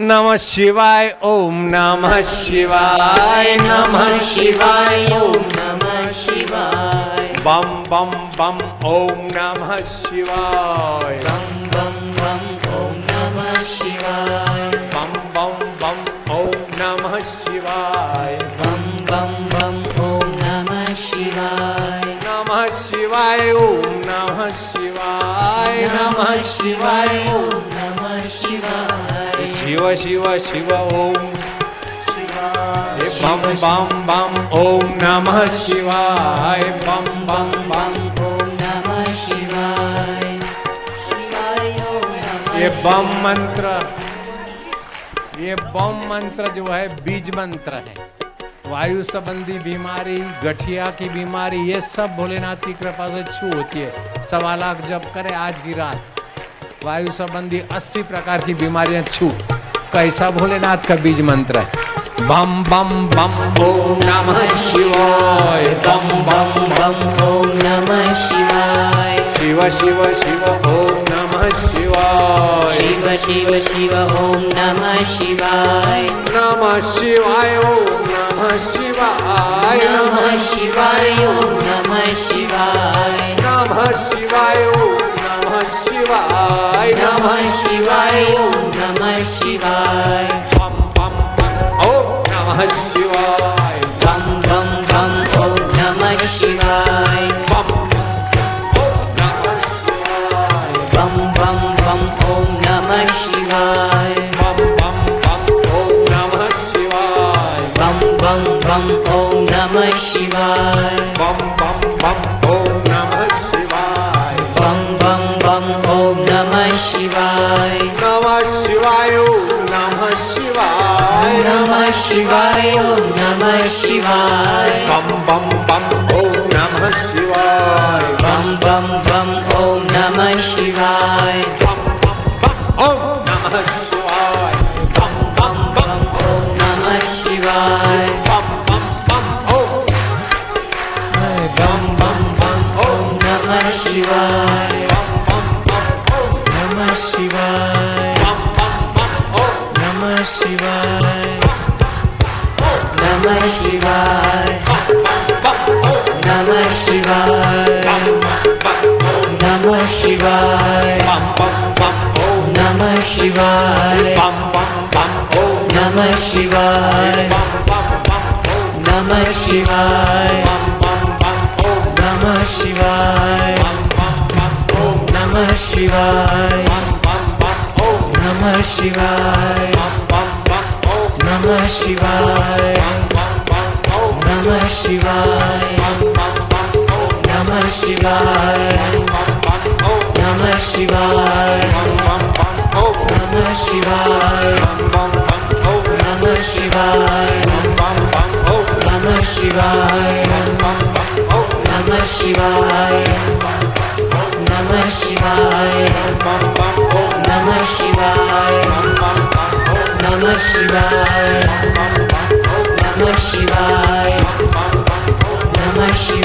नमः शिवाय ओम नमः शिवाय नमः शिवाय ओम नमः शिवाय। बम बम बम ओम नमः शिवाय। बम बम बम ॐ नमः शिवाय। बम बम बम ओम नमः शिवाय। बम बम बम ॐ नमः शिवाय। नमः शिवाय ओम नमः शिवाय। नमः शिवाय ॐ नमः शिवाय शिव शिव शिव ओम। बम बम बम, ओम नमः शिवाय। बम बम बम ॐ नमः शिवाय। ये बम मंत्र, ये बम मंत्र जो है, बीज मंत्र है। वायु संबंधी बीमारी, गठिया की बीमारी, ये सब भोलेनाथ की कृपा से छू होती है। सवा लाख जब करे, आज की रात। वायु संबंधी 80 प्रकार की बीमारियाँ छू। कैसा भोलेनाथ का बीज मंत्र है? बम बम बम ओम नमः शिवाय। बम बम बम ॐ नमः शिवाय। शिव शिव शिव ओम नमः शिवाय। शिव शिव शिव ॐ नमः शिवाय। नमः शिवाय ओम नमः शिवाय। नमः शिवाय ॐ नमः शिवाय। नमः शिवाय ओम नमः शिवाय। नमः शिवाय ॐ नमः शिवाय बम बम बम ओम नमः शिवाय बम बम बम ॐ नमः शिवाय बम ओम नमः शिवाय बम बम बम ॐ नमः शिवाय बम बम बम ओम नमः शिवाय बम बम बम ॐ नमः शिवाय बम बम बम शिवाय ॐ नमः शिवाय बम बम बम ओम नमः शिवाय बम बम बम ॐ नमः शिवाय बम बम बम ओम नमः शिवाय बम बम बम ॐ नमः शिवाय बम बम बम ओम बम बम बम ॐ नमः शिवाय बम बम बम ओम नमः शिवाय बम बम बम ओम नमः शिवाय शिवाय नमः शिवाय। नम शिवाय। अम् शिवाय। अम् शिवाय। अम् शिवाय। अम् शिवाय। अम् शिवाय। अम् शिवाय अम् शिवाय। Namah Shivaya Namah Shivaya Namah Shivaya Namah Shivaya Namah Shivaya Namah Shivaya Namah Shivaya Namah Shivaya Namah Shivaya Namah Shivaya Namah Shivaya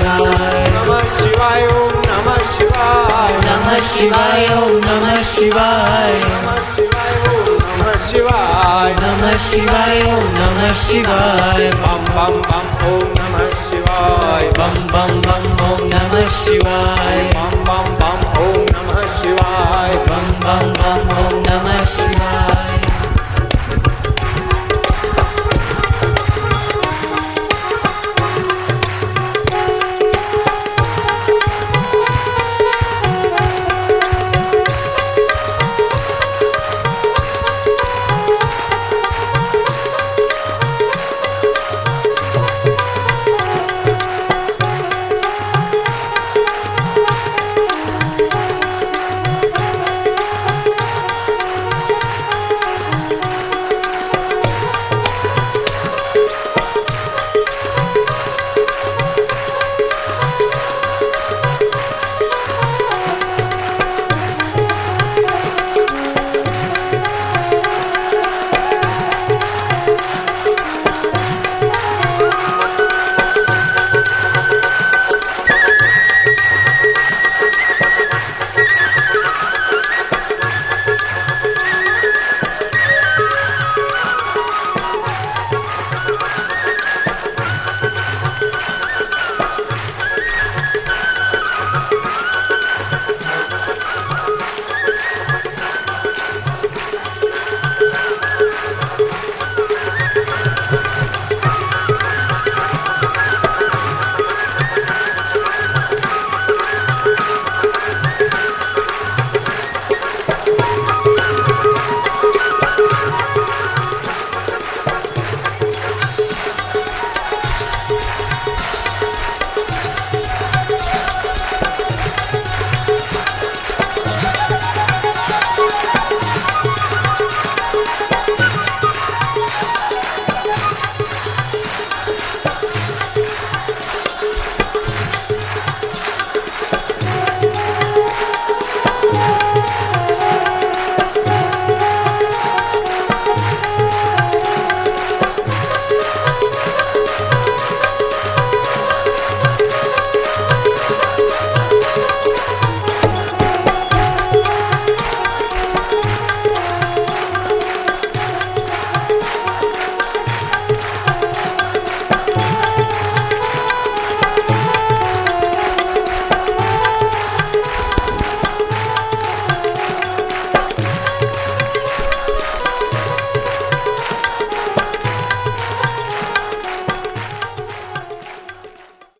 शिवाय नमः शिवाय ओम नमः शिवाय। नमः शिवाय ओम नमः शिवाय। ओम नमः शिवाय ओम नमः शिवाय। नमः शिवाय ओम नमः शिवाय। बम बम बम ओम नमः शिवाय। बम बम बम ॐ नमः शिवाय। बम